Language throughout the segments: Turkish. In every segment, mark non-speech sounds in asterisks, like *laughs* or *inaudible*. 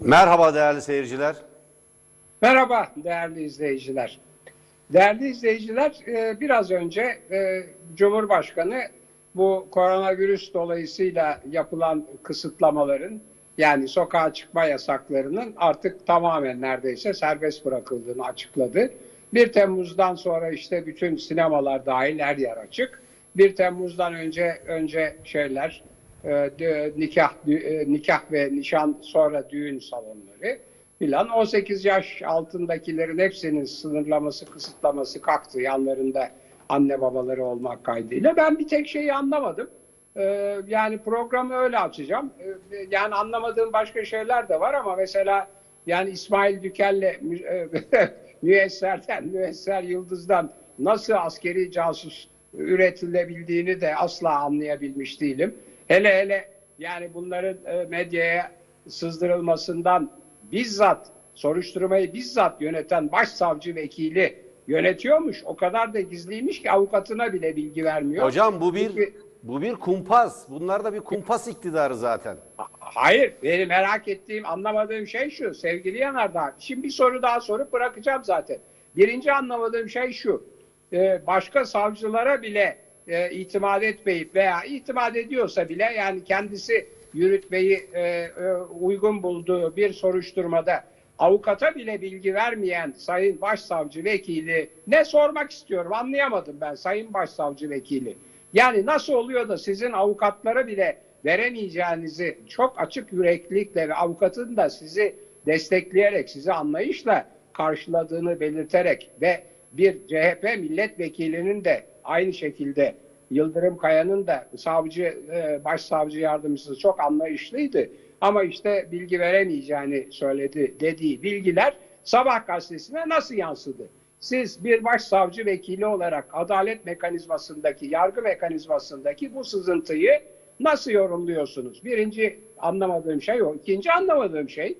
Merhaba değerli seyirciler. Merhaba değerli izleyiciler. Değerli izleyiciler, e, biraz önce e, Cumhurbaşkanı bu koronavirüs dolayısıyla yapılan kısıtlamaların yani sokağa çıkma yasaklarının artık tamamen neredeyse serbest bırakıldığını açıkladı. 1 Temmuz'dan sonra işte bütün sinemalar dahil her yer açık. 1 Temmuz'dan önce önce şeyler e, nikah e, nikah ve nişan sonra düğün salonları filan 18 yaş altındakilerin hepsinin sınırlaması, kısıtlaması kalktı yanlarında anne babaları olmak kaydıyla. Ben bir tek şeyi anlamadım. Ee, yani programı öyle açacağım. Ee, yani anlamadığım başka şeyler de var ama mesela yani İsmail Dükel'le e, *laughs* Müesser'den, Müesser Yıldız'dan nasıl askeri casus üretilebildiğini de asla anlayabilmiş değilim. Hele hele yani bunların e, medyaya sızdırılmasından bizzat soruşturmayı bizzat yöneten başsavcı vekili yönetiyormuş. O kadar da gizliymiş ki avukatına bile bilgi vermiyor. Hocam bu bir Çünkü- bu bir kumpas. Bunlar da bir kumpas iktidarı zaten. Hayır, benim merak ettiğim, anlamadığım şey şu sevgili Yanardağ. Şimdi bir soru daha sorup bırakacağım zaten. Birinci anlamadığım şey şu. Ee, başka savcılara bile e, itimat etmeyip veya itimat ediyorsa bile yani kendisi yürütmeyi e, e, uygun bulduğu bir soruşturmada avukata bile bilgi vermeyen Sayın Başsavcı Vekili ne sormak istiyorum anlayamadım ben Sayın Başsavcı Vekili. Yani nasıl oluyor da sizin avukatlara bile veremeyeceğinizi çok açık yüreklilikle ve avukatın da sizi destekleyerek, sizi anlayışla karşıladığını belirterek ve bir CHP milletvekilinin de aynı şekilde Yıldırım Kaya'nın da savcı, e, başsavcı yardımcısı çok anlayışlıydı. Ama işte bilgi veremeyeceğini söyledi dediği bilgiler Sabah gazetesine nasıl yansıdı? Siz bir başsavcı vekili olarak adalet mekanizmasındaki, yargı mekanizmasındaki bu sızıntıyı nasıl yorumluyorsunuz? Birinci anlamadığım şey o. İkinci anlamadığım şey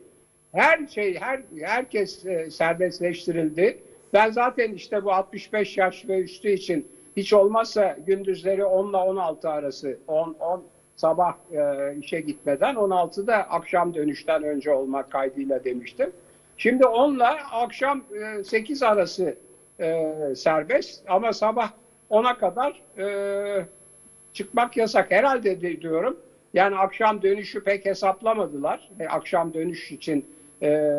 her şey, her herkes e, serbestleştirildi. Ben zaten işte bu 65 yaş ve üstü için hiç olmazsa gündüzleri 10 ile 16 arası 10 10 sabah e, işe gitmeden 16'da akşam dönüşten önce olmak kaydıyla demiştim. Şimdi 10 ile akşam e, 8 arası e, serbest ama sabah 10'a kadar e, çıkmak yasak herhalde de diyorum. Yani akşam dönüşü pek hesaplamadılar. E, akşam dönüş için e,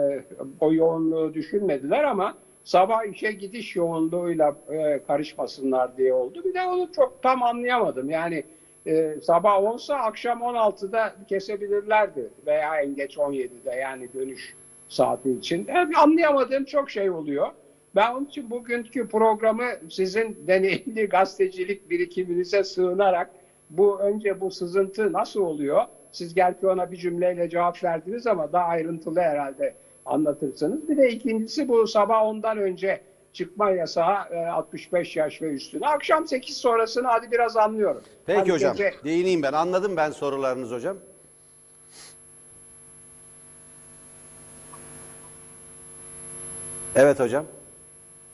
o yoğunluğu düşünmediler ama sabah işe gidiş yoğunluğuyla e, karışmasınlar diye oldu. Bir de onu çok tam anlayamadım. Yani e, sabah 10'sa akşam 16'da kesebilirlerdi veya en geç 17'de yani dönüş saati için. Yani anlayamadığım çok şey oluyor. Ben onun için bugünkü programı sizin deneyimli *laughs* gazetecilik birikiminize sığınarak bu önce bu sızıntı nasıl oluyor? Siz gerçi ona bir cümleyle cevap verdiniz ama daha ayrıntılı herhalde anlatırsınız. Bir de ikincisi bu sabah ondan önce çıkma yasağı e, 65 yaş ve üstüne. Akşam 8 sonrasını hadi biraz anlıyorum. Peki Hadi hocam. gece- Değineyim ben. Anladım ben sorularınız hocam. Evet hocam.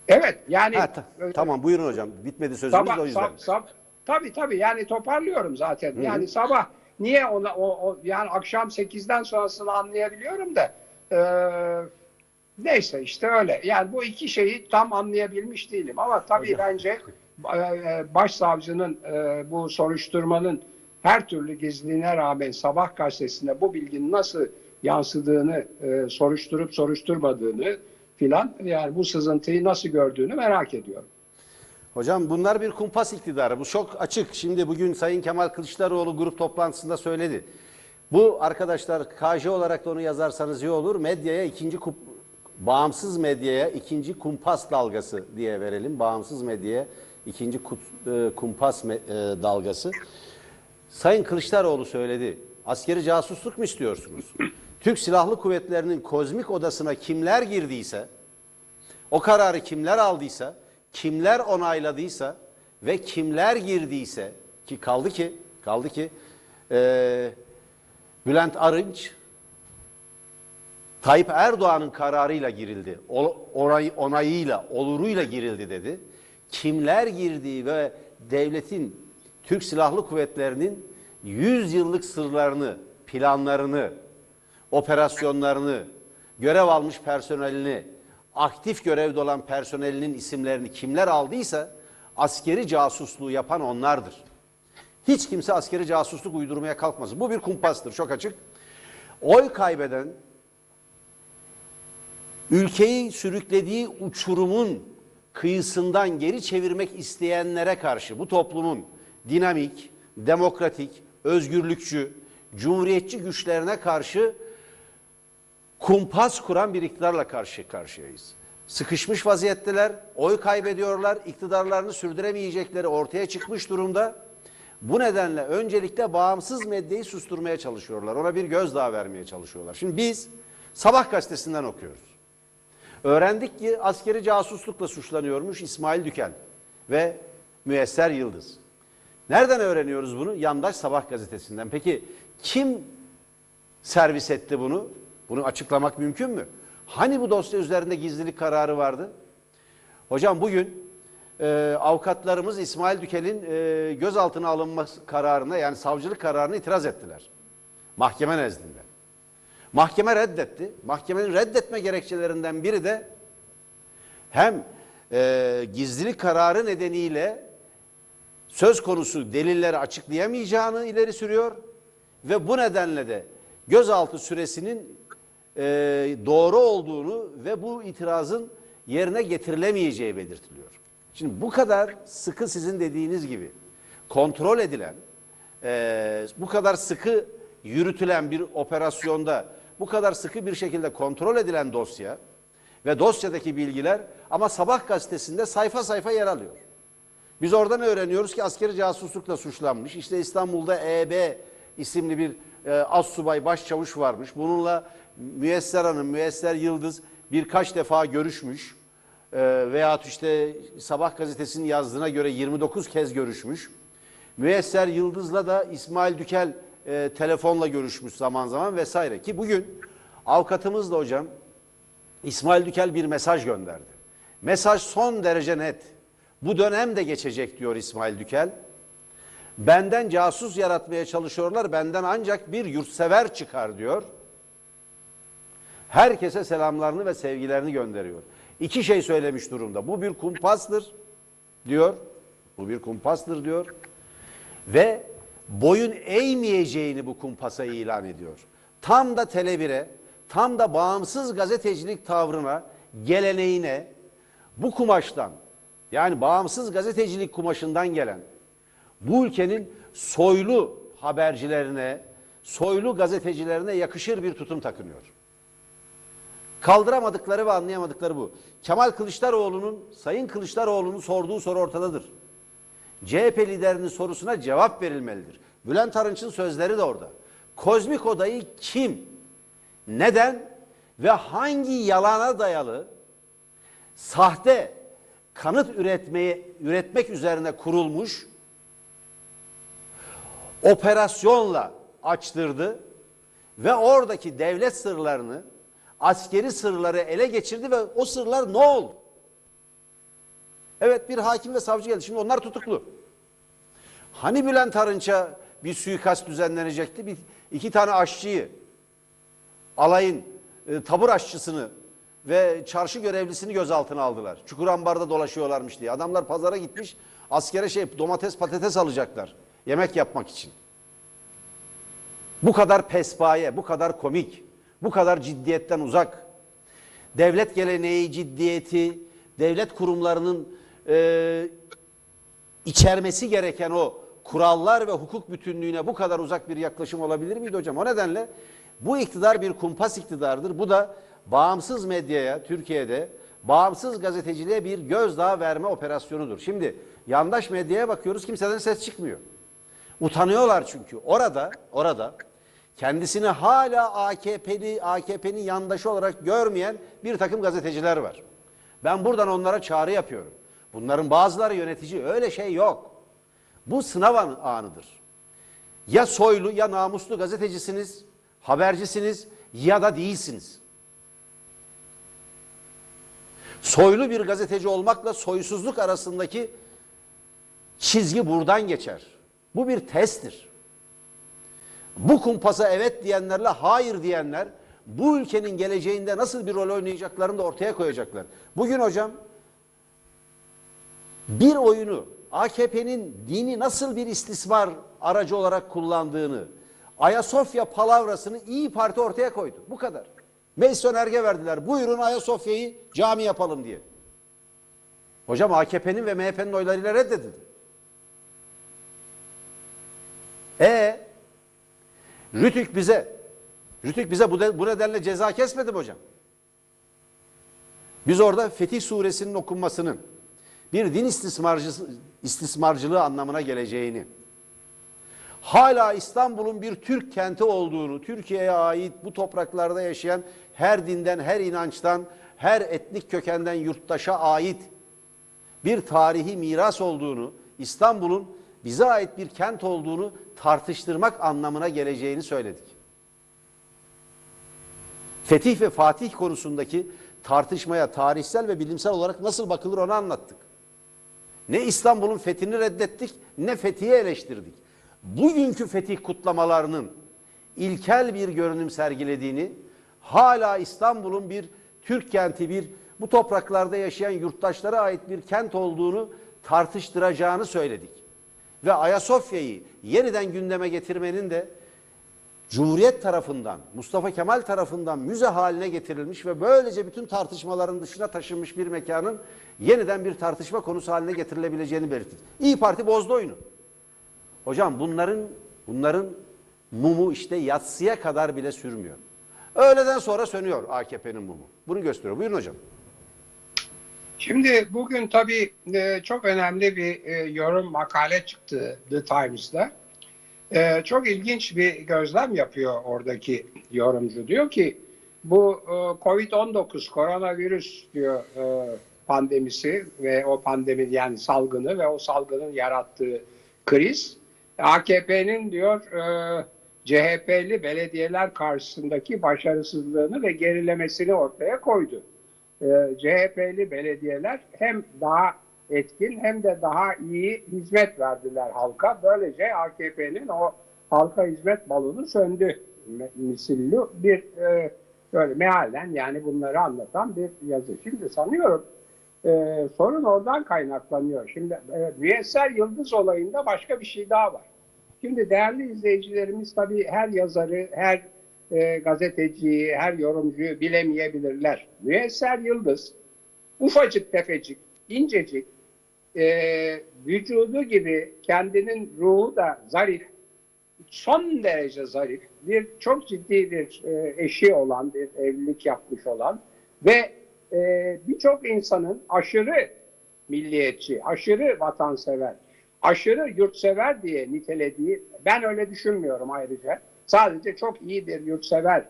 Evet yani Ha, ta- e, tamam buyurun hocam. Bitmedi sözümüz Sabah, o yüzden. sab, sab, tabii tabii yani toparlıyorum zaten. Yani sabah niye ona o, o yani akşam 8'den sonrasını anlayabiliyorum da e, neyse işte öyle. Yani bu iki şeyi tam anlayabilmiş değilim ama tabii Hocam. bence e, e, başsavcının e, bu soruşturmanın her türlü gizliliğine rağmen sabah gazetesinde bu bilginin nasıl yansıdığını e, soruşturup soruşturmadığını filan yani bu sızıntıyı nasıl gördüğünü merak ediyorum. Hocam bunlar bir kumpas iktidarı. Bu çok açık. Şimdi bugün Sayın Kemal Kılıçdaroğlu grup toplantısında söyledi. Bu arkadaşlar KJ olarak da onu yazarsanız iyi olur. Medyaya ikinci kup, bağımsız medyaya ikinci kumpas dalgası diye verelim. Bağımsız medyaya ikinci kut- e, kumpas me- e, dalgası. Sayın Kılıçdaroğlu söyledi. Askeri casusluk mu istiyorsunuz? Türk Silahlı Kuvvetleri'nin kozmik odasına kimler girdiyse, o kararı kimler aldıysa, kimler onayladıysa ve kimler girdiyse ki kaldı ki kaldı ki eee, Bülent Arınç Tayyip Erdoğan'ın kararıyla girildi. O- Onay, onayıyla, oluruyla girildi dedi. Kimler girdiği ve devletin, Türk Silahlı Kuvvetleri'nin 100 yıllık sırlarını, planlarını, operasyonlarını, görev almış personelini, aktif görevde olan personelinin isimlerini kimler aldıysa askeri casusluğu yapan onlardır. Hiç kimse askeri casusluk uydurmaya kalkmasın. Bu bir kumpastır çok açık. Oy kaybeden ülkeyi sürüklediği uçurumun kıyısından geri çevirmek isteyenlere karşı bu toplumun dinamik, demokratik, özgürlükçü, cumhuriyetçi güçlerine karşı kumpas kuran bir iktidarla karşı karşıyayız. Sıkışmış vaziyetteler, oy kaybediyorlar, iktidarlarını sürdüremeyecekleri ortaya çıkmış durumda. Bu nedenle öncelikle bağımsız medyayı susturmaya çalışıyorlar. Ona bir gözdağı vermeye çalışıyorlar. Şimdi biz Sabah gazetesinden okuyoruz. Öğrendik ki askeri casuslukla suçlanıyormuş İsmail Dükel ve Müesser Yıldız. Nereden öğreniyoruz bunu? Yandaş Sabah gazetesinden. Peki kim servis etti bunu? Bunu açıklamak mümkün mü? Hani bu dosya üzerinde gizlilik kararı vardı? Hocam bugün e, avukatlarımız İsmail Dükel'in e, gözaltına alınma kararına yani savcılık kararına itiraz ettiler. Mahkeme nezdinde. Mahkeme reddetti. Mahkemenin reddetme gerekçelerinden biri de hem e, gizlilik kararı nedeniyle söz konusu delilleri açıklayamayacağını ileri sürüyor ve bu nedenle de gözaltı süresinin e, doğru olduğunu ve bu itirazın yerine getirilemeyeceği belirtiliyor. Şimdi bu kadar sıkı sizin dediğiniz gibi kontrol edilen, e, bu kadar sıkı yürütülen bir operasyonda bu kadar sıkı bir şekilde kontrol edilen dosya ve dosyadaki bilgiler ama Sabah gazetesinde sayfa sayfa yer alıyor. Biz oradan öğreniyoruz ki askeri casuslukla suçlanmış. İşte İstanbul'da EB isimli bir e, assubay başçavuş varmış. Bununla Müyesser Hanım, Müyesser Yıldız birkaç defa görüşmüş. E, veyahut işte Sabah gazetesinin yazdığına göre 29 kez görüşmüş. Müyesser Yıldız'la da İsmail Dükel e, telefonla görüşmüş zaman zaman vesaire. Ki bugün avukatımız da hocam İsmail Dükel bir mesaj gönderdi. Mesaj son derece net. Bu dönem de geçecek diyor İsmail Dükel. Benden casus yaratmaya çalışıyorlar. Benden ancak bir yurtsever çıkar diyor. Herkese selamlarını ve sevgilerini gönderiyor. İki şey söylemiş durumda. Bu bir kumpastır diyor. Bu bir kumpastır diyor. Ve boyun eğmeyeceğini bu kumpasa ilan ediyor. Tam da Tele1'e, tam da bağımsız gazetecilik tavrına, geleneğine bu kumaştan yani bağımsız gazetecilik kumaşından gelen bu ülkenin soylu habercilerine, soylu gazetecilerine yakışır bir tutum takınıyor. Kaldıramadıkları ve anlayamadıkları bu. Kemal Kılıçdaroğlu'nun, Sayın Kılıçdaroğlu'nun sorduğu soru ortadadır. CHP liderinin sorusuna cevap verilmelidir. Bülent Arınç'ın sözleri de orada. Kozmik odayı kim, neden ve hangi yalana dayalı sahte kanıt üretmeye üretmek üzerine kurulmuş operasyonla açtırdı ve oradaki devlet sırlarını, askeri sırları ele geçirdi ve o sırlar ne oldu? Evet bir hakim ve savcı geldi. Şimdi onlar tutuklu. Hani Bülent Arınç'a bir suikast düzenlenecekti? Bir, iki tane aşçıyı, alayın e, tabur aşçısını ve çarşı görevlisini gözaltına aldılar. Çukurambar'da dolaşıyorlarmış diye. Adamlar pazara gitmiş askere şey domates patates alacaklar. Yemek yapmak için. Bu kadar pespaye, bu kadar komik, bu kadar ciddiyetten uzak. Devlet geleneği, ciddiyeti, devlet kurumlarının e, içermesi gereken o kurallar ve hukuk bütünlüğüne bu kadar uzak bir yaklaşım olabilir miydi hocam? O nedenle bu iktidar bir kumpas iktidardır. Bu da bağımsız medyaya Türkiye'de bağımsız gazeteciliğe bir gözdağı verme operasyonudur. Şimdi yandaş medyaya bakıyoruz kimseden ses çıkmıyor. Utanıyorlar çünkü. Orada orada kendisini hala AKP'li AKP'nin yandaşı olarak görmeyen bir takım gazeteciler var. Ben buradan onlara çağrı yapıyorum. Bunların bazıları yönetici. Öyle şey yok. Bu sınav an- anıdır. Ya soylu ya namuslu gazetecisiniz, habercisiniz ya da değilsiniz. Soylu bir gazeteci olmakla soysuzluk arasındaki çizgi buradan geçer. Bu bir testtir. Bu kumpasa evet diyenlerle hayır diyenler bu ülkenin geleceğinde nasıl bir rol oynayacaklarını da ortaya koyacaklar. Bugün hocam bir oyunu AKP'nin dini nasıl bir istismar aracı olarak kullandığını, Ayasofya palavrasını İyi Parti ortaya koydu. Bu kadar. Meclis önerge verdiler. Buyurun Ayasofya'yı cami yapalım diye. Hocam AKP'nin ve MHP'nin oylarıyla reddedildi. E Rütük bize Rütük bize bu, de- bu nedenle ceza kesmedi mi hocam? Biz orada Fetih suresinin okunmasının bir din istismarcısı, istismarcılığı anlamına geleceğini, hala İstanbul'un bir Türk kenti olduğunu, Türkiye'ye ait bu topraklarda yaşayan her dinden, her inançtan, her etnik kökenden yurttaşa ait bir tarihi miras olduğunu, İstanbul'un bize ait bir kent olduğunu tartıştırmak anlamına geleceğini söyledik. Fetih ve Fatih konusundaki tartışmaya tarihsel ve bilimsel olarak nasıl bakılır onu anlattık. Ne İstanbul'un fethini reddettik ne Fethi'yi eleştirdik. Bugünkü fetih kutlamalarının ilkel bir görünüm sergilediğini, hala İstanbul'un bir Türk kenti, bir bu topraklarda yaşayan yurttaşlara ait bir kent olduğunu tartıştıracağını söyledik. Ve Ayasofya'yı yeniden gündeme getirmenin de Cumhuriyet tarafından, Mustafa Kemal tarafından müze haline getirilmiş ve böylece bütün tartışmaların dışına taşınmış bir mekanın yeniden bir tartışma konusu haline getirilebileceğini belirttik. İyi Parti bozdu oyunu. Hocam bunların bunların mumu işte yatsıya kadar bile sürmüyor. Öğleden sonra sönüyor AKP'nin mumu. Bunu gösteriyor. Buyurun hocam. Şimdi bugün tabii e, çok önemli bir e, yorum makale çıktı The Times'da. E, çok ilginç bir gözlem yapıyor oradaki yorumcu. Diyor ki bu e, Covid-19 koronavirüs diyor pandemisi ve o pandemi yani salgını ve o salgının yarattığı kriz AKP'nin diyor CHP'li belediyeler karşısındaki başarısızlığını ve gerilemesini ortaya koydu e, CHP'li belediyeler hem daha etkin hem de daha iyi hizmet verdiler halka. Böylece AKP'nin o halka hizmet balonu söndü misilli bir e, böyle mealen yani bunları anlatan bir yazı. Şimdi sanıyorum e, sorun oradan kaynaklanıyor. Şimdi e, Müyesser Yıldız olayında başka bir şey daha var. Şimdi değerli izleyicilerimiz tabii her yazarı, her e, gazeteciyi, her yorumcuyu bilemeyebilirler. Müyesser Yıldız ufacık tefecik, incecik, e, vücudu gibi kendinin ruhu da zarif, son derece zarif, bir çok ciddi bir e, eşi olan, bir evlilik yapmış olan ve e, birçok insanın aşırı milliyetçi, aşırı vatansever, aşırı yurtsever diye nitelediği, ben öyle düşünmüyorum ayrıca. Sadece çok iyi bir yurtsever,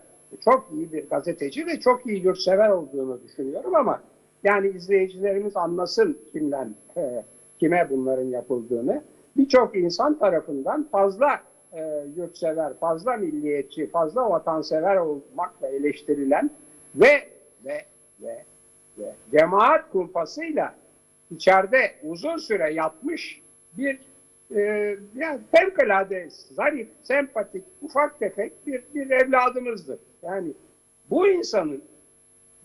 çok iyi bir gazeteci ve çok iyi yurtsever olduğunu düşünüyorum ama yani izleyicilerimiz anlasın kimden, e, kime bunların yapıldığını. Birçok insan tarafından fazla e, yurtsever, fazla milliyetçi, fazla vatansever olmakla eleştirilen ve ve ve ve cemaat kumpasıyla içeride uzun süre yatmış bir e, yani fevkalade zarif, sempatik, ufak tefek bir, bir evladımızdır. Yani bu insanın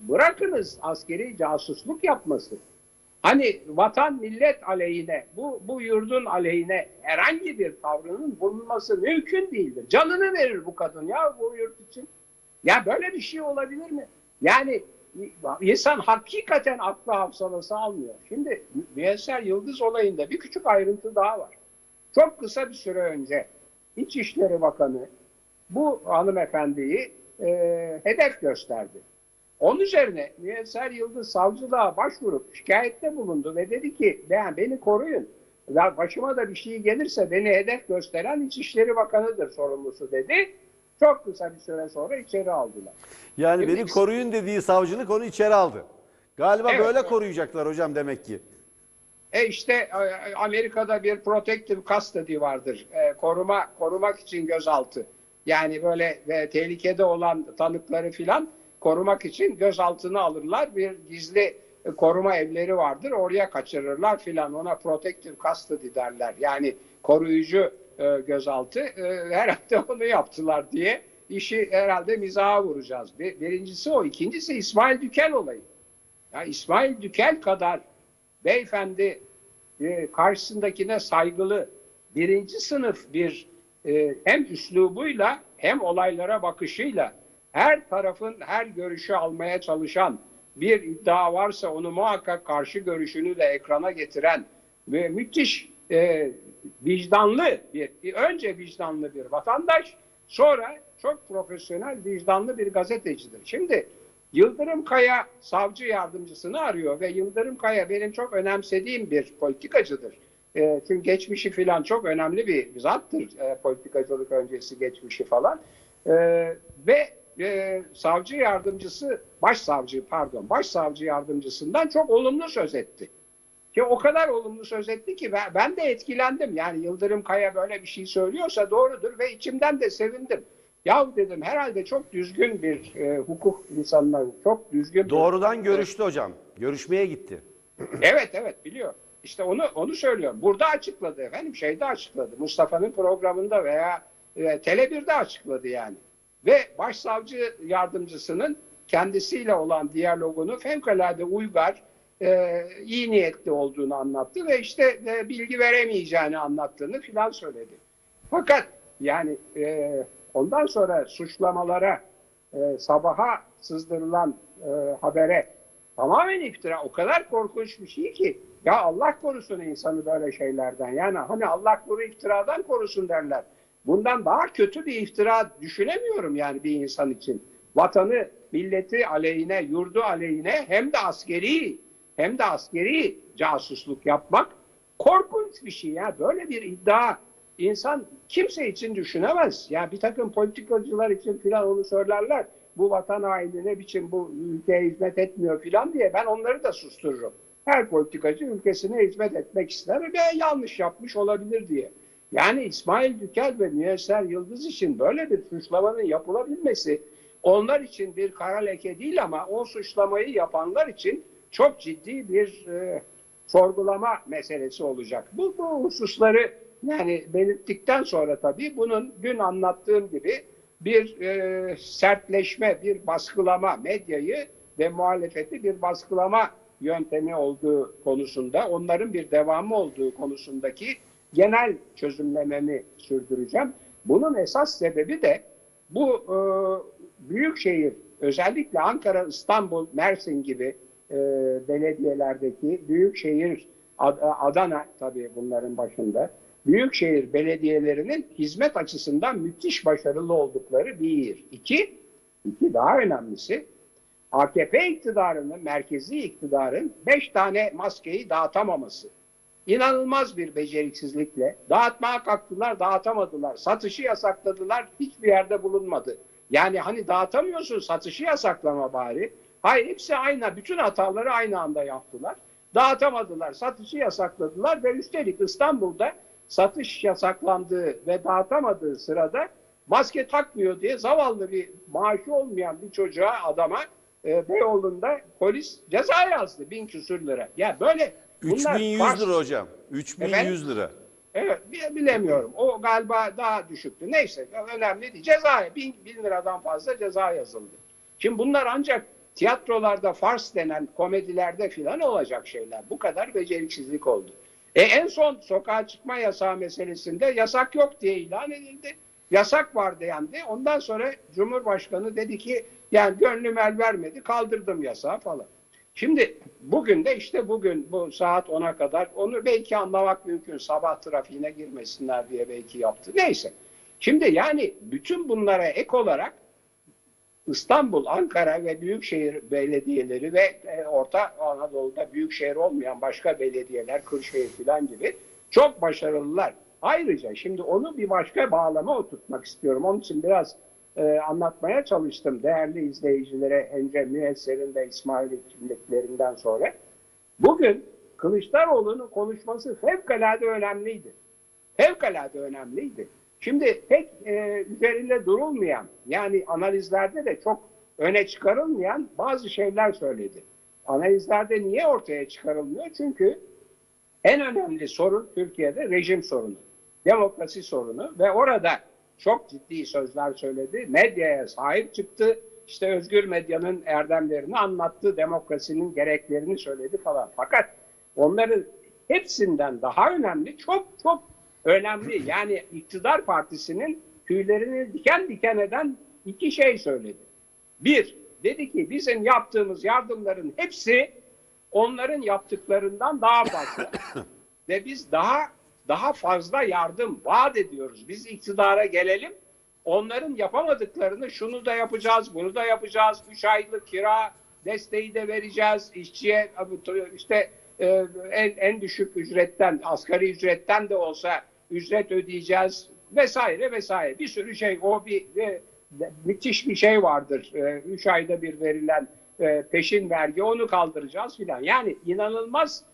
bırakınız askeri casusluk yapması. Hani vatan millet aleyhine, bu, bu yurdun aleyhine herhangi bir tavrının bulunması mümkün değildir. Canını verir bu kadın ya bu yurt için. Ya böyle bir şey olabilir mi? Yani insan hakikaten aklı hafsalası almıyor. Şimdi Müyesser Yıldız olayında bir küçük ayrıntı daha var. Çok kısa bir süre önce İçişleri Bakanı bu hanımefendiyi e, hedef gösterdi. Onun üzerine Müyesser Yıldız savcılığa başvurup şikayette bulundu ve dedi ki ben beni koruyun. Ya başıma da bir şey gelirse beni hedef gösteren İçişleri Bakanı'dır sorumlusu dedi. Çok kısa bir süre sonra içeri aldılar. Yani Şimdi beni koruyun dediği savcılık onu içeri aldı. Galiba Evet, böyle koruyacaklar hocam demek ki. E işte e, Amerika'da bir protective custody vardır. E, koruma korumak için gözaltı. Yani böyle e, tehlikede olan tanıkları filan korumak için gözaltına alırlar. Bir gizli e, koruma evleri vardır. Oraya kaçırırlar filan. Ona protective custody derler. Yani koruyucu e, gözaltı. E, *laughs* herhalde onu yaptılar diye işi herhalde mizaha vuracağız. Bir- Birincisi o. İkincisi İsmail Dükel olayı. Ya İsmail Dükel kadar beyefendi e, karşısındakine saygılı birinci sınıf bir e, hem üslubuyla hem olaylara bakışıyla her tarafın her görüşü almaya çalışan bir iddia varsa onu muhakkak karşı görüşünü de ekrana getiren ve müthiş e, vicdanlı bir önce vicdanlı bir vatandaş sonra çok profesyonel vicdanlı bir gazetecidir. Şimdi Yıldırım Kaya savcı yardımcısını arıyor ve Yıldırım Kaya benim çok önemsediğim bir politikacıdır. E, çünkü geçmişi filan çok önemli bir zattır. E, politikacılık öncesi geçmişi falan. E, ve e, savcı yardımcısı, başsavcı pardon, başsavcı yardımcısından çok olumlu söz etti. Ki o kadar olumlu söz etti ki ben, ben de etkilendim. Yani Yıldırım Kaya böyle bir şey söylüyorsa doğrudur ve içimden de sevindim. Yahu dedim herhalde çok düzgün bir e, hukuk insanına, çok düzgün bir- Doğrudan görüştü hocam. Görüşmeye gitti. *clears throat* Evet evet biliyor. İşte onu onu söylüyorum. Burada açıkladı efendim. Şeyde açıkladı. Mustafa'nın programında veya e, Tele1'de açıkladı yani. Ve başsavcı yardımcısının kendisiyle olan diyalogunu fevkalade uygar, e, iyi niyetli olduğunu anlattı ve işte e, bilgi veremeyeceğini anlattığını filan söyledi. Fakat yani e, ondan sonra suçlamalara, e, sabaha sızdırılan e, habere tamamen iftira. O kadar korkunç bir şey ki. Ya Allah korusun insanı böyle şeylerden. Yani hani Allah koru iftiradan korusun derler. Bundan daha kötü bir iftira düşünemiyorum yani bir insan için. Vatanı, milleti aleyhine, yurdu aleyhine hem de askeri hem de askeri casusluk yapmak korkunç bir şey ya. Böyle bir iddia insan kimse için düşünemez. Ya bir takım politikacılar için filan onu söylerler. Bu vatan haini ne biçim bu ülkeye hizmet etmiyor filan diye ben onları da sustururum. Her politikacı ülkesine hizmet etmek ister ve yanlış yapmış olabilir diye. Yani İsmail Dükel ve Müyesser Yıldız için böyle bir suçlamanın yapılabilmesi onlar için bir kara leke değil ama o suçlamayı yapanlar için çok ciddi bir e, sorgulama meselesi olacak. Bu, bu hususları yani belirttikten sonra tabii bunun dün anlattığım gibi bir e, sertleşme, bir baskılama medyayı ve muhalefeti bir baskılama yöntemi olduğu konusunda, onların bir devamı olduğu konusundaki genel çözümlememi sürdüreceğim. Bunun esas sebebi de bu e, büyük şehir, özellikle Ankara, İstanbul, Mersin gibi e, belediyelerdeki büyük şehir, Ad- Adana tabii bunların başında, büyükşehir belediyelerinin hizmet açısından müthiş başarılı oldukları bir. İki, iki daha önemlisi AKP iktidarının, merkezi iktidarın beş tane maskeyi dağıtamaması. İnanılmaz bir beceriksizlikle dağıtmaya kalktılar, dağıtamadılar. Satışı yasakladılar, hiçbir yerde bulunmadı. Yani hani dağıtamıyorsun, satışı yasaklama bari. Hayır, hepsi aynı, bütün hataları aynı anda yaptılar. Dağıtamadılar, satışı yasakladılar ve üstelik İstanbul'da satış yasaklandığı ve dağıtamadığı sırada maske takmıyor diye zavallı bir maaşı olmayan bir çocuğa adama e, Beyoğlu'nda polis ceza yazdı bin küsür lira. Ya böyle bunlar 3100 fars- lira hocam. 3100 lira. Evet bi- bilemiyorum. O galiba daha düşüktü. Neyse önemli değil. Ceza bin, bin liradan fazla ceza yazıldı. Şimdi bunlar ancak tiyatrolarda fars denen komedilerde filan olacak şeyler. Bu kadar beceriksizlik oldu. E en son sokağa çıkma yasağı meselesinde yasak yok diye ilan edildi. Yasak var dendi. Ondan sonra Cumhurbaşkanı dedi ki yani gönlüm el vermedi kaldırdım yasağı falan. Şimdi bugün de işte bugün bu saat 10'a kadar onu belki anlamak mümkün. Sabah trafiğine girmesinler diye belki yaptı. Neyse. Şimdi yani bütün bunlara ek olarak İstanbul, Ankara ve büyükşehir belediyeleri ve e, Orta Anadolu'da büyükşehir olmayan başka belediyeler, Kırşehir falan gibi çok başarılılar. Ayrıca şimdi onu bir başka bağlama oturtmak istiyorum. Onun için biraz e, anlatmaya çalıştım değerli izleyicilere Ence Müesser'in ve İsmail'in kimliklerinden sonra. Bugün Kılıçdaroğlu'nun konuşması fevkalade önemliydi. Fevkalade önemliydi. Şimdi pek e, üzerinde durulmayan yani analizlerde de çok öne çıkarılmayan bazı şeyler söyledi. Analizlerde niye ortaya çıkarılmıyor? Çünkü en önemli sorun Türkiye'de rejim sorunu, demokrasi sorunu ve orada çok ciddi sözler söyledi. Medyaya sahip çıktı. İşte özgür medyanın erdemlerini anlattı. Demokrasinin gereklerini söyledi falan. Fakat onların hepsinden daha önemli, çok çok önemli. Yani iktidar partisinin tüylerini diken diken eden iki şey söyledi. Bir, dedi ki bizim yaptığımız yardımların hepsi onların yaptıklarından daha fazla. *coughs* Ve biz daha daha fazla yardım vaat ediyoruz. Biz iktidara gelelim. Onların yapamadıklarını şunu da yapacağız, bunu da yapacağız. Üç aylık kira desteği de vereceğiz. İşçiye işte e, en, en düşük ücretten, asgari ücretten de olsa ücret ödeyeceğiz vesaire vesaire. Bir sürü şey o bir, bir müthiş bir şey vardır. E, üç ayda bir verilen e, peşin vergi onu kaldıracağız filan. Yani inanılmaz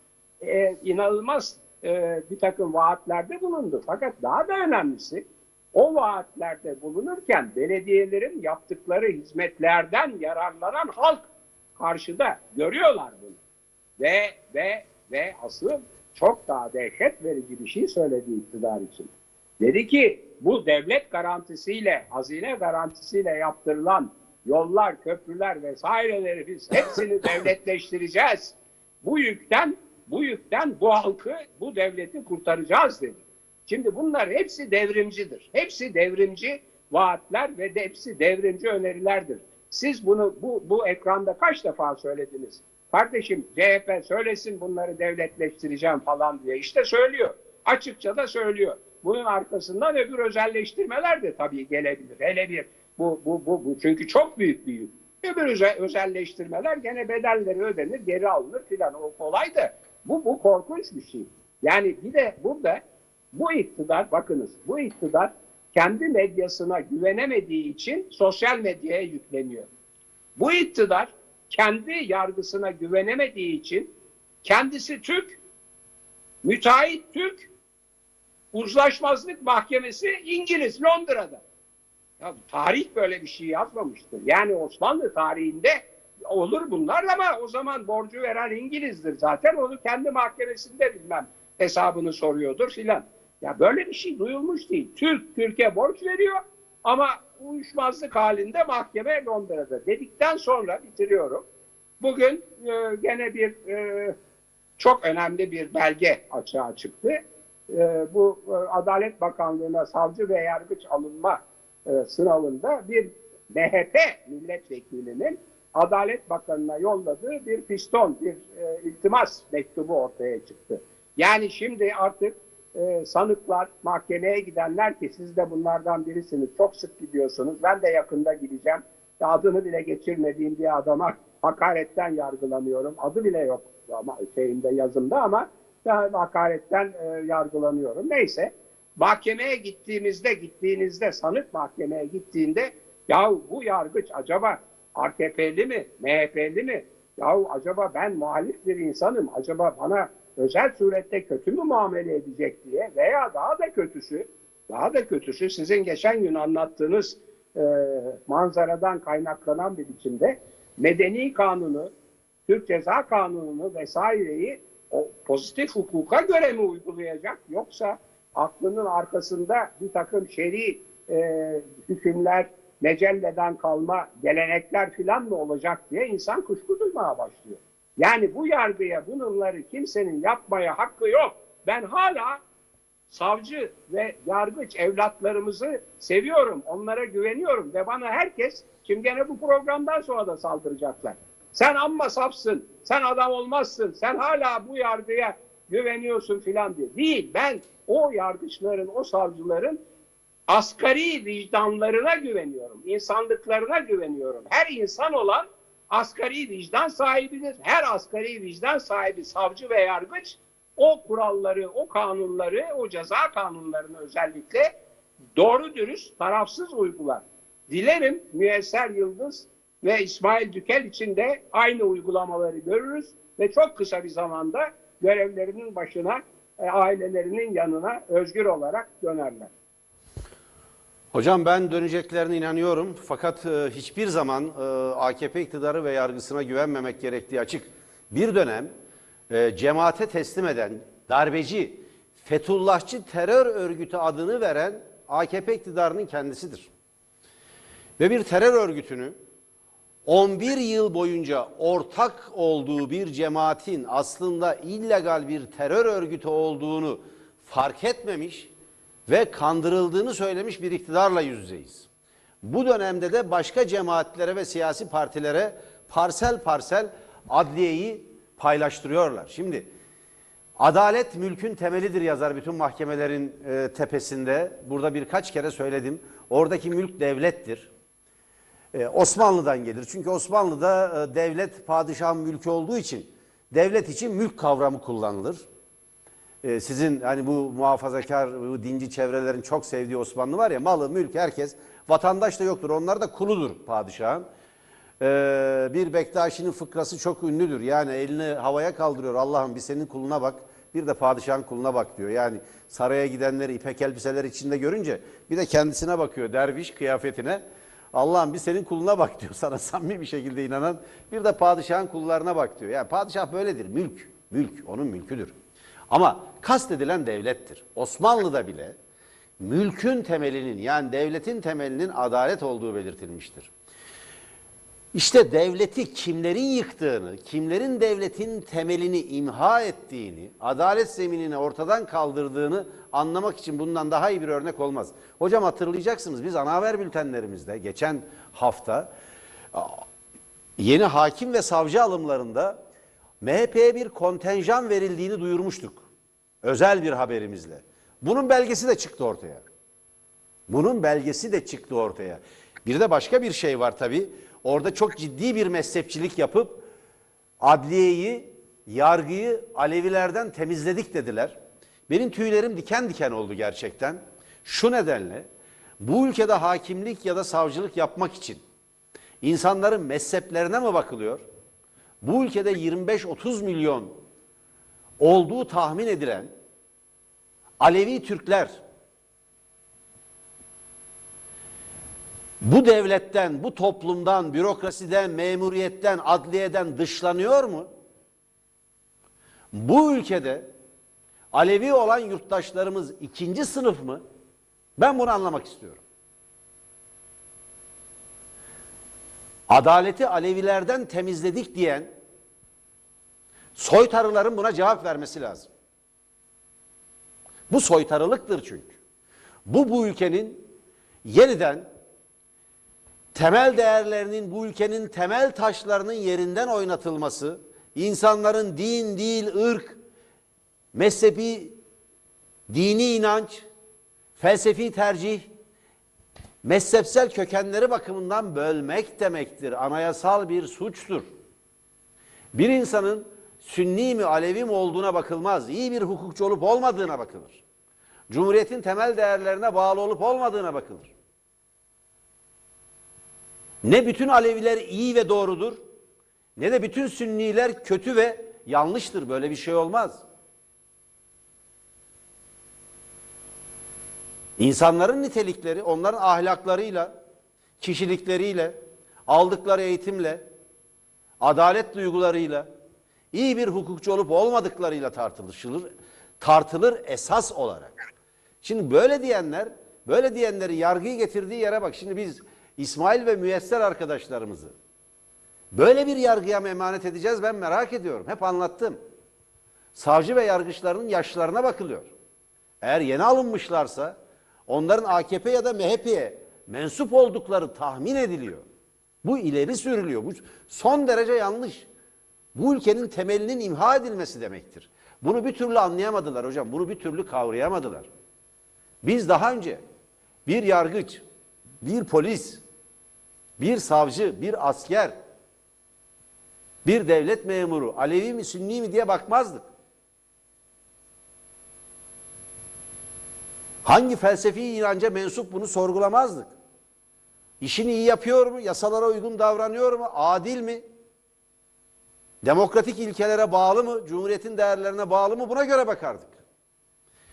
e, inanılmaz e, bir takım vaatlerde bulundu. Fakat daha da önemlisi o vaatlerde bulunurken belediyelerin yaptıkları hizmetlerden yararlanan halk karşıda görüyorlar bunu. Ve ve ve asıl çok daha dehşet verici bir şey söyledi iktidar için. Dedi ki bu devlet garantisiyle, hazine garantisiyle yaptırılan yollar, köprüler vesaireleri biz hepsini *laughs* devletleştireceğiz. Bu yükten, bu yükten bu halkı, bu devleti kurtaracağız dedi. Şimdi bunlar hepsi devrimcidir. Hepsi devrimci vaatler ve de hepsi devrimci önerilerdir. Siz bunu bu, bu ekranda kaç defa söylediniz? Kardeşim CHP söylesin bunları devletleştireceğim falan diye. İşte söylüyor. Açıkça da söylüyor. Bunun arkasından öbür özelleştirmeler de tabii gelebilir. Hele bir bu, bu, bu, bu çünkü çok büyük bir yük. Öbür özel, özelleştirmeler gene bedelleri ödenir, geri alınır filan. O kolay da bu, bu korkunç bir şey. Yani bir de burada bu iktidar, bakınız bu iktidar kendi medyasına güvenemediği için sosyal medyaya yükleniyor. Bu iktidar kendi yargısına güvenemediği için kendisi Türk, müteahhit Türk, uzlaşmazlık mahkemesi İngiliz Londra'da. Ya tarih böyle bir şey yazmamıştır. Yani Osmanlı tarihinde olur bunlar ama o zaman borcu veren İngiliz'dir zaten. Onu kendi mahkemesinde bilmem hesabını soruyordur filan. Ya böyle bir şey duyulmuş değil. Türk Türkiye borç veriyor ama uyuşmazlık halinde mahkeme Londra'da dedikten sonra bitiriyorum. Bugün e, gene bir e, çok önemli bir belge açığa çıktı. E, bu e, Adalet Bakanlığı'na savcı ve yargıç alınma e, sınavında bir MHP milletvekilinin Adalet Bakanı'na yolladığı bir piston, bir e, iltimas mektubu ortaya çıktı. Yani şimdi artık e, sanıklar, mahkemeye gidenler ki siz de bunlardan birisiniz. Çok sık gidiyorsunuz. Ben de yakında gideceğim. Adını bile geçirmediğim bir adama hakaretten yargılanıyorum. Adı bile yok ama şeyinde yazımda ama hakaretten e, yargılanıyorum. Neyse. Mahkemeye gittiğimizde, gittiğinizde, sanık mahkemeye gittiğinde ya bu yargıç acaba AKP'li mi, MHP'li mi? Ya acaba ben muhalif bir insanım. Acaba bana özel surette kötü mü muamele edecek diye veya daha da kötüsü, daha da kötüsü sizin geçen gün anlattığınız e, manzaradan kaynaklanan bir biçimde medeni kanunu, Türk Ceza Kanunu'nu vesaireyi o pozitif hukuka göre mi uygulayacak yoksa aklının arkasında bir takım şer'i e, hükümler, mecelleden kalma gelenekler filan mı olacak diye insan kuşku duymaya başlıyor. Yani bu yargıya bunları kimsenin yapmaya hakkı yok. Ben hala savcı ve yargıç evlatlarımızı seviyorum, onlara güveniyorum ve bana herkes, şimdi gene bu programdan sonra da saldıracaklar. Sen amma safsın, sen adam olmazsın, sen hala bu yargıya güveniyorsun filan diye. Değil, ben o yargıçların, o savcıların asgari vicdanlarına güveniyorum, insanlıklarına güveniyorum. Her insan olan asgari vicdan sahibidir. Her asgari vicdan sahibi savcı ve yargıç o kuralları, o kanunları, o ceza kanunlarını özellikle doğru dürüst, tarafsız uygular. Dilerim Müesser Yıldız ve İsmail Dükel için de aynı uygulamaları görürüz ve çok kısa bir zamanda görevlerinin başına, e, ailelerinin yanına özgür olarak dönerler. Hocam ben döneceklerine inanıyorum fakat e, hiçbir zaman e, AKP iktidarı ve yargısına güvenmemek gerektiği açık. Bir dönem e, cemaate teslim eden darbeci, Fethullahçı terör örgütü adını veren AKP iktidarının kendisidir. Ve bir terör örgütünü 11 yıl boyunca ortak olduğu bir cemaatin aslında illegal bir terör örgütü olduğunu fark etmemiş ve kandırıldığını söylemiş bir iktidarla yüz yüzeyiz. Bu dönemde de başka cemaatlere ve siyasi partilere parsel parsel adliyeyi paylaştırıyorlar. Şimdi adalet mülkün temelidir yazar bütün mahkemelerin e, tepesinde. Burada birkaç kere söyledim. Oradaki mülk devlettir. Ee, Osmanlı'dan gelir. Çünkü Osmanlı'da e, devlet padişahın mülkü olduğu için devlet için mülk kavramı kullanılır. Ee, sizin hani bu muhafazakar, bu dinci çevrelerin çok sevdiği Osmanlı var ya malı, mülk herkes vatandaş da yoktur. Onlar da kuludur padişahın. Ee, bir Bektaşi'nin fıkrası çok ünlüdür. Yani elini havaya kaldırıyor. Allah'ım bir senin kuluna bak. Bir de padişahın kuluna bak diyor. Yani saraya gidenleri ipek elbiseler içinde görünce bir de kendisine bakıyor derviş kıyafetine. Allah'ım bir senin kuluna bak diyor *laughs* sana samimi bir şekilde inanan. Bir de padişahın kullarına bak diyor. Yani padişah böyledir. Mülk. Mülk. Onun mülküdür. Ama kastedilen devlettir. Osmanlı'da bile mülkün temelinin yani devletin temelinin adalet olduğu belirtilmiştir. İşte devleti kimlerin yıktığını, kimlerin devletin temelini imha ettiğini, adalet zeminini ortadan kaldırdığını anlamak için bundan daha iyi bir örnek olmaz. Hocam hatırlayacaksınız biz ana haber bültenlerimizde geçen hafta yeni hakim ve savcı alımlarında MHP'ye bir kontenjan verildiğini duyurmuştuk. Özel bir haberimizle. Bunun belgesi de çıktı ortaya. Bunun belgesi de çıktı ortaya. Bir de başka bir şey var tabii. Orada çok ciddi bir mezhepçilik yapıp adliyeyi, yargıyı Alevilerden temizledik dediler. Benim tüylerim diken diken oldu gerçekten. Şu nedenle bu ülkede hakimlik ya da savcılık yapmak için insanların mezheplerine mi bakılıyor? Bu ülkede 25-30 milyon olduğu tahmin edilen Alevi Türkler bu devletten, bu toplumdan, bürokrasiden, memuriyetten, adliyeden dışlanıyor mu? Bu ülkede Alevi olan yurttaşlarımız ikinci sınıf mı? Ben bunu anlamak istiyorum. Adaleti Alevilerden temizledik diyen soytarıların buna cevap vermesi lazım. Bu soytarılıktır çünkü. Bu bu ülkenin yeniden temel değerlerinin bu ülkenin temel taşlarının yerinden oynatılması, insanların din, dil, ırk, mezhebi, dini inanç, felsefi tercih, mezhepsel kökenleri bakımından bölmek demektir. Anayasal bir suçtur. Bir insanın Sünni mi, Alevi mi olduğuna bakılmaz. İyi bir hukukçu olup olmadığına bakılır. Cumhuriyetin temel değerlerine bağlı olup olmadığına bakılır. Ne bütün Aleviler iyi ve doğrudur, ne de bütün Sünniler kötü ve yanlıştır. Böyle bir şey olmaz. İnsanların nitelikleri, onların ahlaklarıyla, kişilikleriyle, aldıkları eğitimle, adalet duygularıyla, iyi bir hukukçu olup olmadıklarıyla tartışılır, tartılır esas olarak. Şimdi böyle diyenler, böyle diyenleri yargıyı getirdiği yere bak. Şimdi biz İsmail ve Müyesser arkadaşlarımızı böyle bir yargıya mı emanet edeceğiz ben merak ediyorum. Hep anlattım. Savcı ve yargıçların yaşlarına bakılıyor. Eğer yeni alınmışlarsa onların AKP ya da MHP'ye mensup oldukları tahmin ediliyor. Bu ileri sürülüyor. Bu son derece yanlış. Bu ülkenin temelinin imha edilmesi demektir. Bunu bir türlü anlayamadılar hocam. Bunu bir türlü kavrayamadılar. Biz daha önce bir yargıç, bir polis, bir savcı, bir asker, bir devlet memuru, Alevi mi, Sünni mi diye bakmazdık. Hangi felsefi inanca mensup bunu sorgulamazdık. İşini iyi yapıyor mu? Yasalara uygun davranıyor mu? Adil mi? Demokratik ilkelere bağlı mı? Cumhuriyetin değerlerine bağlı mı? Buna göre bakardık.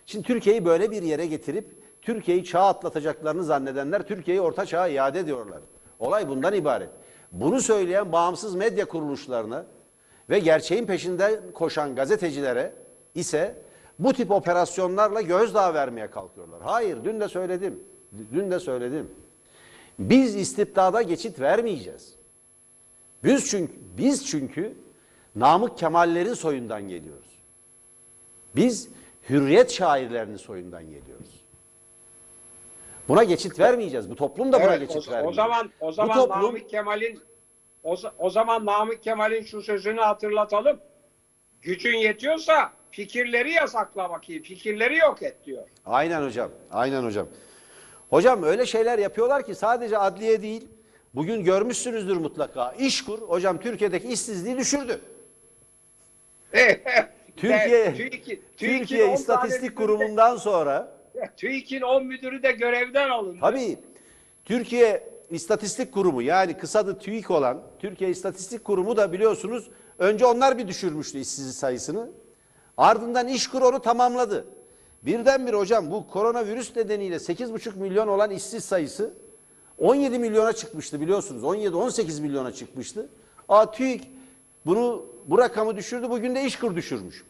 Şimdi Türkiye'yi böyle bir yere getirip Türkiye'yi çağ atlatacaklarını zannedenler Türkiye'yi orta çağa iade ediyorlar. Olay bundan ibaret. Bunu söyleyen bağımsız medya kuruluşlarına ve gerçeğin peşinden koşan gazetecilere ise bu tip operasyonlarla gözdağı vermeye kalkıyorlar. Hayır, dün de söyledim. Dün de söyledim. Biz istibdada geçit vermeyeceğiz. Biz çünkü biz çünkü Namık Kemallerin soyundan geliyoruz. Biz hürriyet şairlerinin soyundan geliyoruz. Buna geçit vermeyeceğiz. Bu toplum da buna Evet, geçit o, vermeyecek. o zaman o Bu zaman toplum Namık Kemal'in o, o zaman Namık Kemal'in şu sözünü hatırlatalım. Gücün yetiyorsa fikirleri yasakla bakayım. Fikirleri yok et diyor. Aynen hocam. Aynen hocam. Hocam öyle şeyler yapıyorlar ki sadece adliye değil. Bugün görmüşsünüzdür mutlaka. İşkur hocam Türkiye'deki işsizliği düşürdü. *laughs* Türkiye Türkiye TÜİK'in 10 tane İstatistik Kurumu'ndan sonra *laughs* TÜİK'in 10 müdürü de görevden alındı. Tabii Türkiye İstatistik Kurumu yani kısadı TÜİK olan Türkiye İstatistik Kurumu da biliyorsunuz önce onlar bir düşürmüştü işsizlik sayısını. Ardından İşkur onu tamamladı. Birdenbire hocam bu koronavirüs nedeniyle 8,5 milyon olan işsiz sayısı 17 milyona çıkmıştı biliyorsunuz. 17-18 milyona çıkmıştı. Aa TÜİK bunu bu rakamı düşürdü. Bugün de İşkur düşürmüş.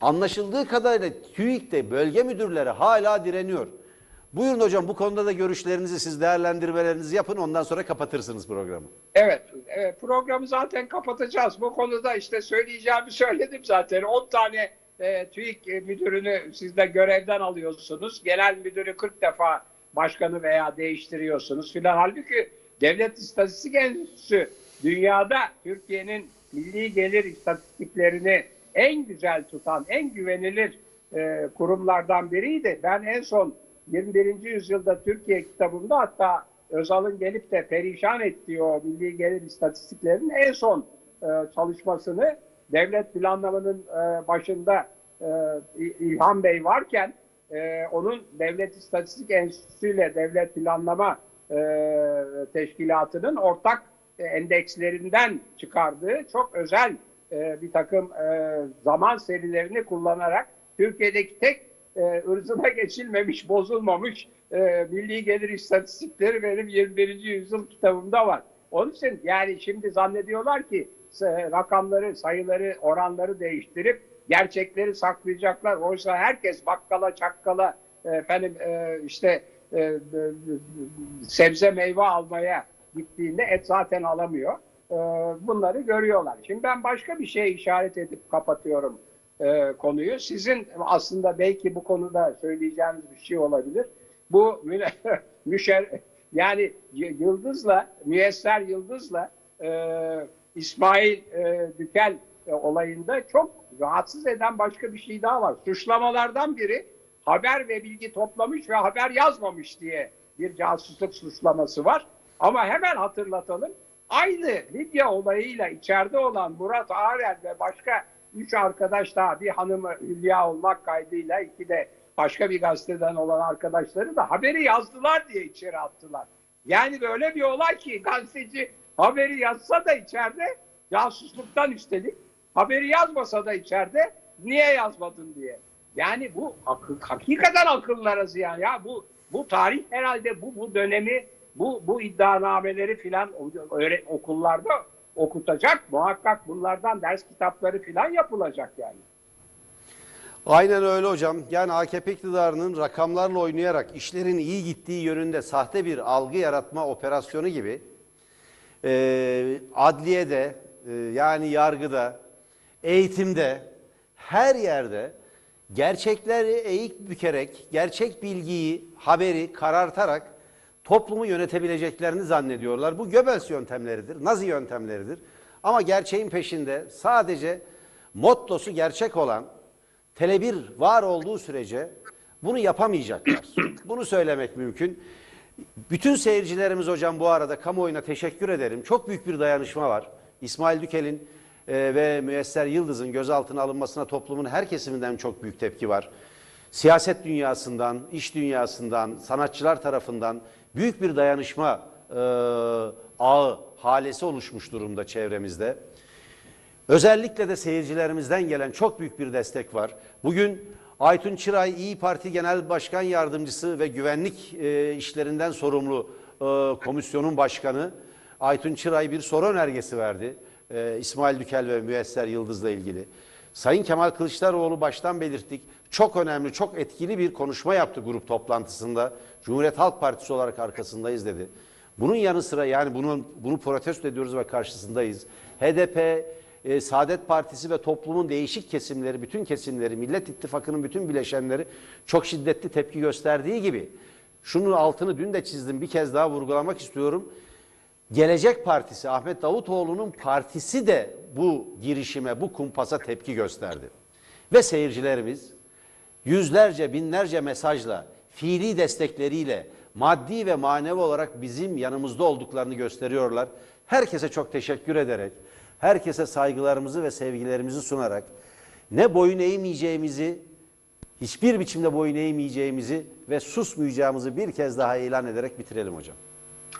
Anlaşıldığı kadarıyla TÜİK'te bölge müdürleri hala direniyor. Buyurun hocam bu konuda da görüşlerinizi siz değerlendirmelerinizi yapın ondan sonra kapatırsınız programı. Evet, evet, programı zaten kapatacağız. Bu konuda işte söyleyeceğimi söyledim zaten. 10 tane e, TÜİK e, müdürünü siz de görevden alıyorsunuz. Genel müdürü 40 defa başkanı veya değiştiriyorsunuz filan. Halbuki Devlet İstatistik Enstitüsü dünyada Türkiye'nin milli gelir istatistiklerini en güzel tutan, en güvenilir e, kurumlardan biriydi. Ben en son 21. yüzyılda Türkiye kitabımda hatta Özal'ın gelip de perişan ettiği o milli gelir istatistiklerinin en son e, çalışmasını devlet planlamanın e, başında e, İlhan Bey varken e, onun Devlet İstatistik Enstitüsü ile Devlet Planlama e, Teşkilatı'nın ortak endekslerinden çıkardığı çok özel e, bir takım e, zaman serilerini kullanarak Türkiye'deki tek e, ırzına geçilmemiş, bozulmamış e, milli gelir istatistikleri benim 21. yüzyıl kitabımda var. Onun için yani şimdi zannediyorlar ki e, rakamları, sayıları, oranları değiştirip gerçekleri saklayacaklar. Oysa herkes bakkala, çakkala, e, efendim e, işte e, e, sebze meyve almaya gittiğinde et zaten alamıyor. E, bunları görüyorlar. Şimdi ben başka bir şeye işaret edip kapatıyorum e, konuyu. Sizin aslında belki bu konuda söyleyeceğiniz bir şey olabilir. Bu *laughs* müşer yani Yıldız'la Müyesser Yıldız'la e, İsmail e, Dükel e, olayında çok rahatsız eden başka bir şey daha var. Suçlamalardan biri haber ve bilgi toplamış ve haber yazmamış diye bir casusluk suçlaması var. Ama hemen hatırlatalım. Aynı Libya olayıyla içeride olan Murat Ağrel ve başka üç arkadaş daha bir hanımı Hülya olmak kaydıyla iki de başka bir gazeteden olan arkadaşları da haberi yazdılar diye içeri attılar. Yani böyle bir olay ki gazeteci haberi yazsa da içeride casusluktan üstelik haberi yazmasa da içeride niye yazmadın diye. Yani bu akıl, hakikaten akıllara ziyan ya bu bu tarih herhalde bu bu dönemi bu bu iddianameleri filan okullarda okutacak muhakkak bunlardan ders kitapları filan yapılacak yani. Aynen öyle hocam. Yani AKP iktidarının rakamlarla oynayarak işlerin iyi gittiği yönünde sahte bir algı yaratma operasyonu gibi e, adliyede e, yani yargıda, eğitimde, her yerde gerçekleri eğik bükerek, gerçek bilgiyi, haberi karartarak toplumu yönetebileceklerini zannediyorlar. Bu Göbels yöntemleridir, Nazi yöntemleridir. Ama gerçeğin peşinde sadece mottosu gerçek olan Tele1 var olduğu sürece bunu yapamayacaklar. *clears throat* Bunu söylemek mümkün. Bütün seyircilerimiz hocam bu arada kamuoyuna teşekkür ederim. Çok büyük bir dayanışma var. İsmail Dükel'in e, ve Müesser Yıldız'ın gözaltına alınmasına toplumun her kesiminden çok büyük tepki var. Siyaset dünyasından, iş dünyasından, sanatçılar tarafından büyük bir dayanışma e, ağı, halesi oluşmuş durumda çevremizde. Özellikle de seyircilerimizden gelen çok büyük bir destek var. Bugün Aytun Çıray İyi Parti Genel Başkan Yardımcısı ve güvenlik e, işlerinden sorumlu e, komisyonun başkanı Aytun Çıray bir soru önergesi verdi. E, İsmail Dükel ve Müesser Yıldız'la ilgili. Sayın Kemal Kılıçdaroğlu baştan belirttik. Çok önemli, çok etkili bir konuşma yaptı grup toplantısında. Cumhuriyet Halk Partisi olarak arkasındayız dedi. Bunun yanı sıra yani bunun bunu protesto ediyoruz ve karşısındayız. HDP, e, Saadet Partisi ve toplumun değişik kesimleri, bütün kesimleri, Millet İttifakı'nın bütün bileşenleri çok şiddetli tepki gösterdiği gibi şunun altını dün de çizdim bir kez daha vurgulamak istiyorum. Gelecek Partisi, Ahmet Davutoğlu'nun partisi de bu girişime, bu kumpasa tepki gösterdi. Ve seyircilerimiz yüzlerce, binlerce mesajla, fiili destekleriyle, maddi ve manevi olarak bizim yanımızda olduklarını gösteriyorlar. Herkese çok teşekkür ederek, herkese saygılarımızı ve sevgilerimizi sunarak ne boyun eğmeyeceğimizi, hiçbir biçimde boyun eğmeyeceğimizi ve susmayacağımızı bir kez daha ilan ederek bitirelim hocam.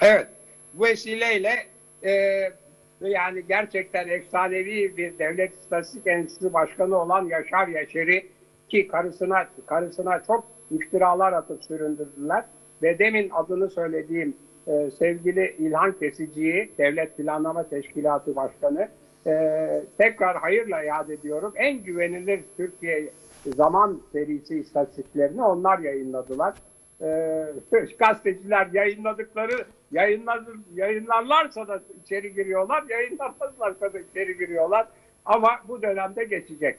Evet. Bu vesileyle e, yani gerçekten efsanevi bir devlet istatistik enstitüsü başkanı olan Yaşar Yaşar'ı ki karısına karısına çok iftiralar atıp süründürdüler ve demin adını söylediğim e, sevgili İlhan Kesici'yi Devlet Planlama Teşkilatı Başkanı e, tekrar hayırla yad ediyorum. En güvenilir Türkiye zaman serisi istatistiklerini onlar yayınladılar e, *laughs* gazeteciler yayınladıkları yayınladı, yayınlarlarsa da içeri giriyorlar, yayınlamazlarsa da içeri giriyorlar. Ama bu dönemde geçecek.